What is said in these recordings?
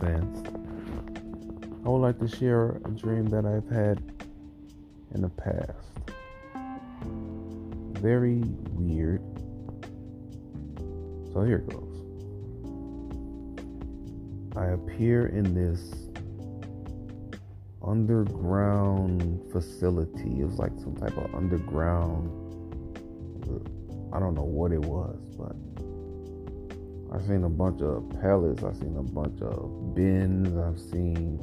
offense, I would like to share a dream that I've had in the past. Very weird. So here it goes. I appear in this underground facility. It was like some type of underground. I don't know what it was, but I've seen a bunch of pallets. I've seen a bunch of bins. I've seen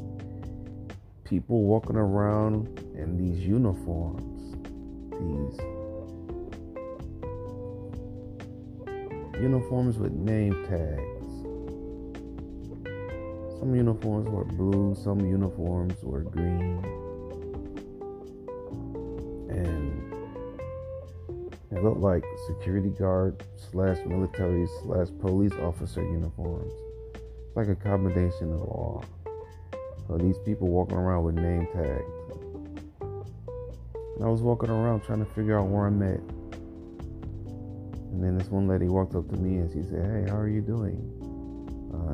people walking around in these uniforms. These uniforms with name tags. Some uniforms were blue, some uniforms were green. It looked like security guard slash military slash police officer uniforms. It's like a combination of all. So these people walking around with name tags. And I was walking around trying to figure out where I'm at. And then this one lady walked up to me and she said, Hey, how are you doing? Uh,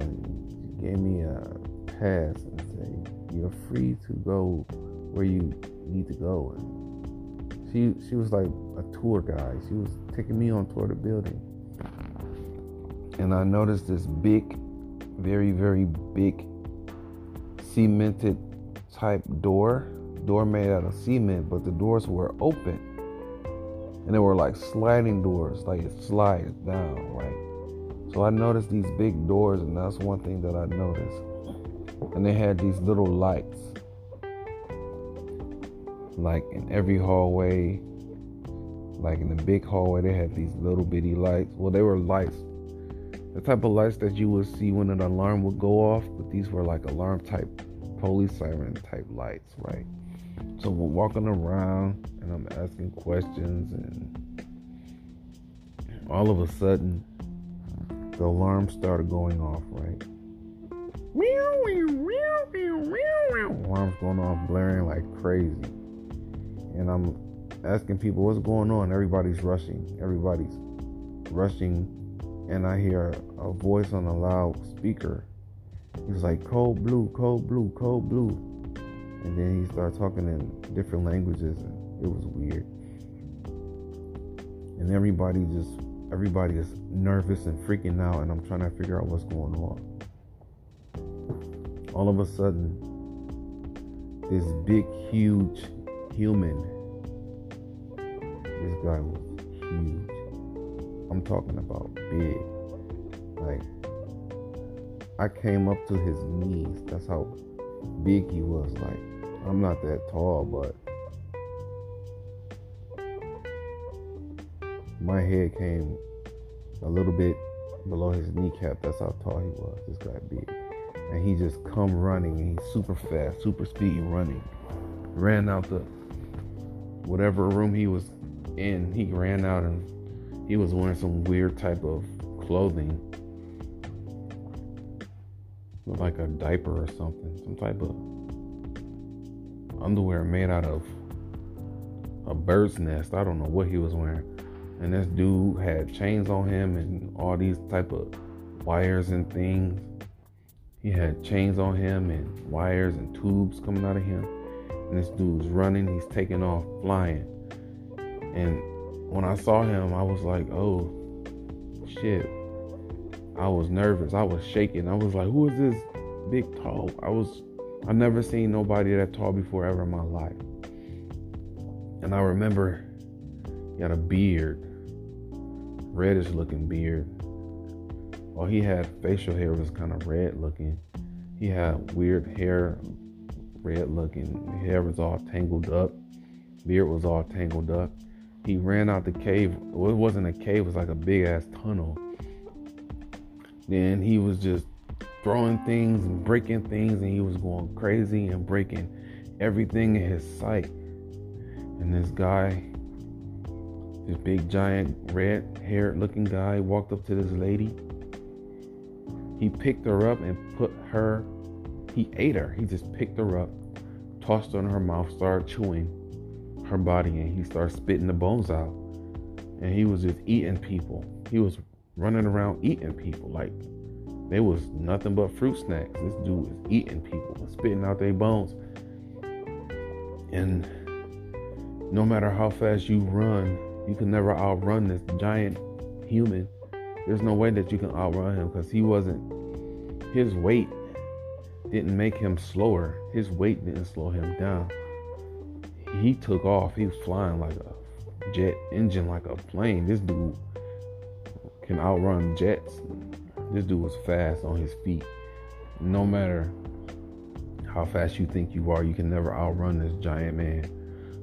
gave me a pass and said, "You're free to go where you need to go." And she she was like a tour guide. She was taking me on tour of the building, and I noticed this big, very very big, cemented type door, door made out of cement, but the doors were open, and they were like sliding doors, like it slides down, right? So I noticed these big doors, and that's one thing that I noticed. And they had these little lights. Like in every hallway, like in the big hallway, they had these little bitty lights. Well, they were lights, the type of lights that you would see when an alarm would go off, but these were like alarm type, police siren type lights, right? So we're walking around, and I'm asking questions, and all of a sudden, the alarm started going off, right? Alarm's going off, blaring like crazy. And I'm asking people what's going on. Everybody's rushing. Everybody's rushing. And I hear a voice on a loud speaker. He's like, cold blue, cold blue, cold blue. And then he started talking in different languages, and it was weird. And everybody just everybody is nervous and freaking out, and I'm trying to figure out what's going on. All of a sudden, this big, huge human, this guy was huge. I'm talking about big. Like, I came up to his knees. That's how big he was. Like, I'm not that tall, but my head came a little bit below his kneecap. That's how tall he was. This guy big. And he just come running and he's super fast, super speedy running. Ran out the whatever room he was in, he ran out and he was wearing some weird type of clothing. Like a diaper or something. Some type of underwear made out of a bird's nest. I don't know what he was wearing and this dude had chains on him and all these type of wires and things. He had chains on him and wires and tubes coming out of him. And this dude's running, he's taking off, flying. And when I saw him, I was like, oh shit. I was nervous. I was shaking. I was like, who is this big tall? I was I've never seen nobody that tall before ever in my life. And I remember he had a beard reddish looking beard. Well, he had facial hair was kind of red looking. He had weird hair, red looking. Hair was all tangled up. Beard was all tangled up. He ran out the cave. Well, it wasn't a cave, it was like a big ass tunnel. Then he was just throwing things and breaking things, and he was going crazy and breaking everything in his sight. And this guy this big, giant, red haired looking guy walked up to this lady. He picked her up and put her, he ate her. He just picked her up, tossed her in her mouth, started chewing her body, and he started spitting the bones out. And he was just eating people. He was running around eating people. Like, They was nothing but fruit snacks. This dude was eating people spitting out their bones. And no matter how fast you run, you can never outrun this giant human. There's no way that you can outrun him because he wasn't, his weight didn't make him slower. His weight didn't slow him down. He took off. He was flying like a jet engine, like a plane. This dude can outrun jets. This dude was fast on his feet. No matter how fast you think you are, you can never outrun this giant man.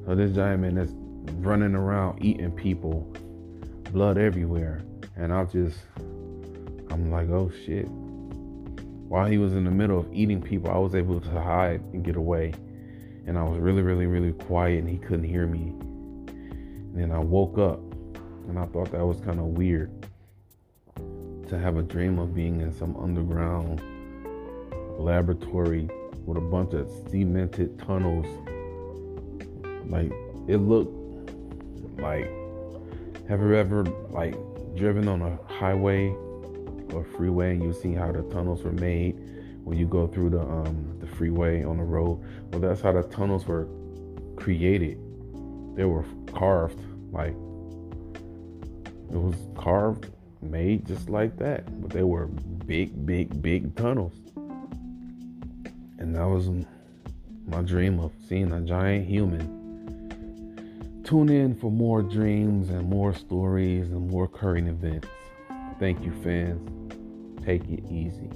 So this giant man that's running around eating people, blood everywhere. And I just, I'm like, oh shit. While he was in the middle of eating people, I was able to hide and get away. And I was really, really, really quiet and he couldn't hear me. And then I woke up and I thought that was kind of weird to have a dream of being in some underground laboratory with a bunch of cemented tunnels like it looked like have you ever like driven on a highway or freeway and you see how the tunnels were made when you go through the um the freeway on the road? Well that's how the tunnels were created. They were carved like it was carved, made just like that. But they were big, big, big tunnels. And that was my dream of seeing a giant human Tune in for more dreams and more stories and more current events. Thank you, fans. Take it easy.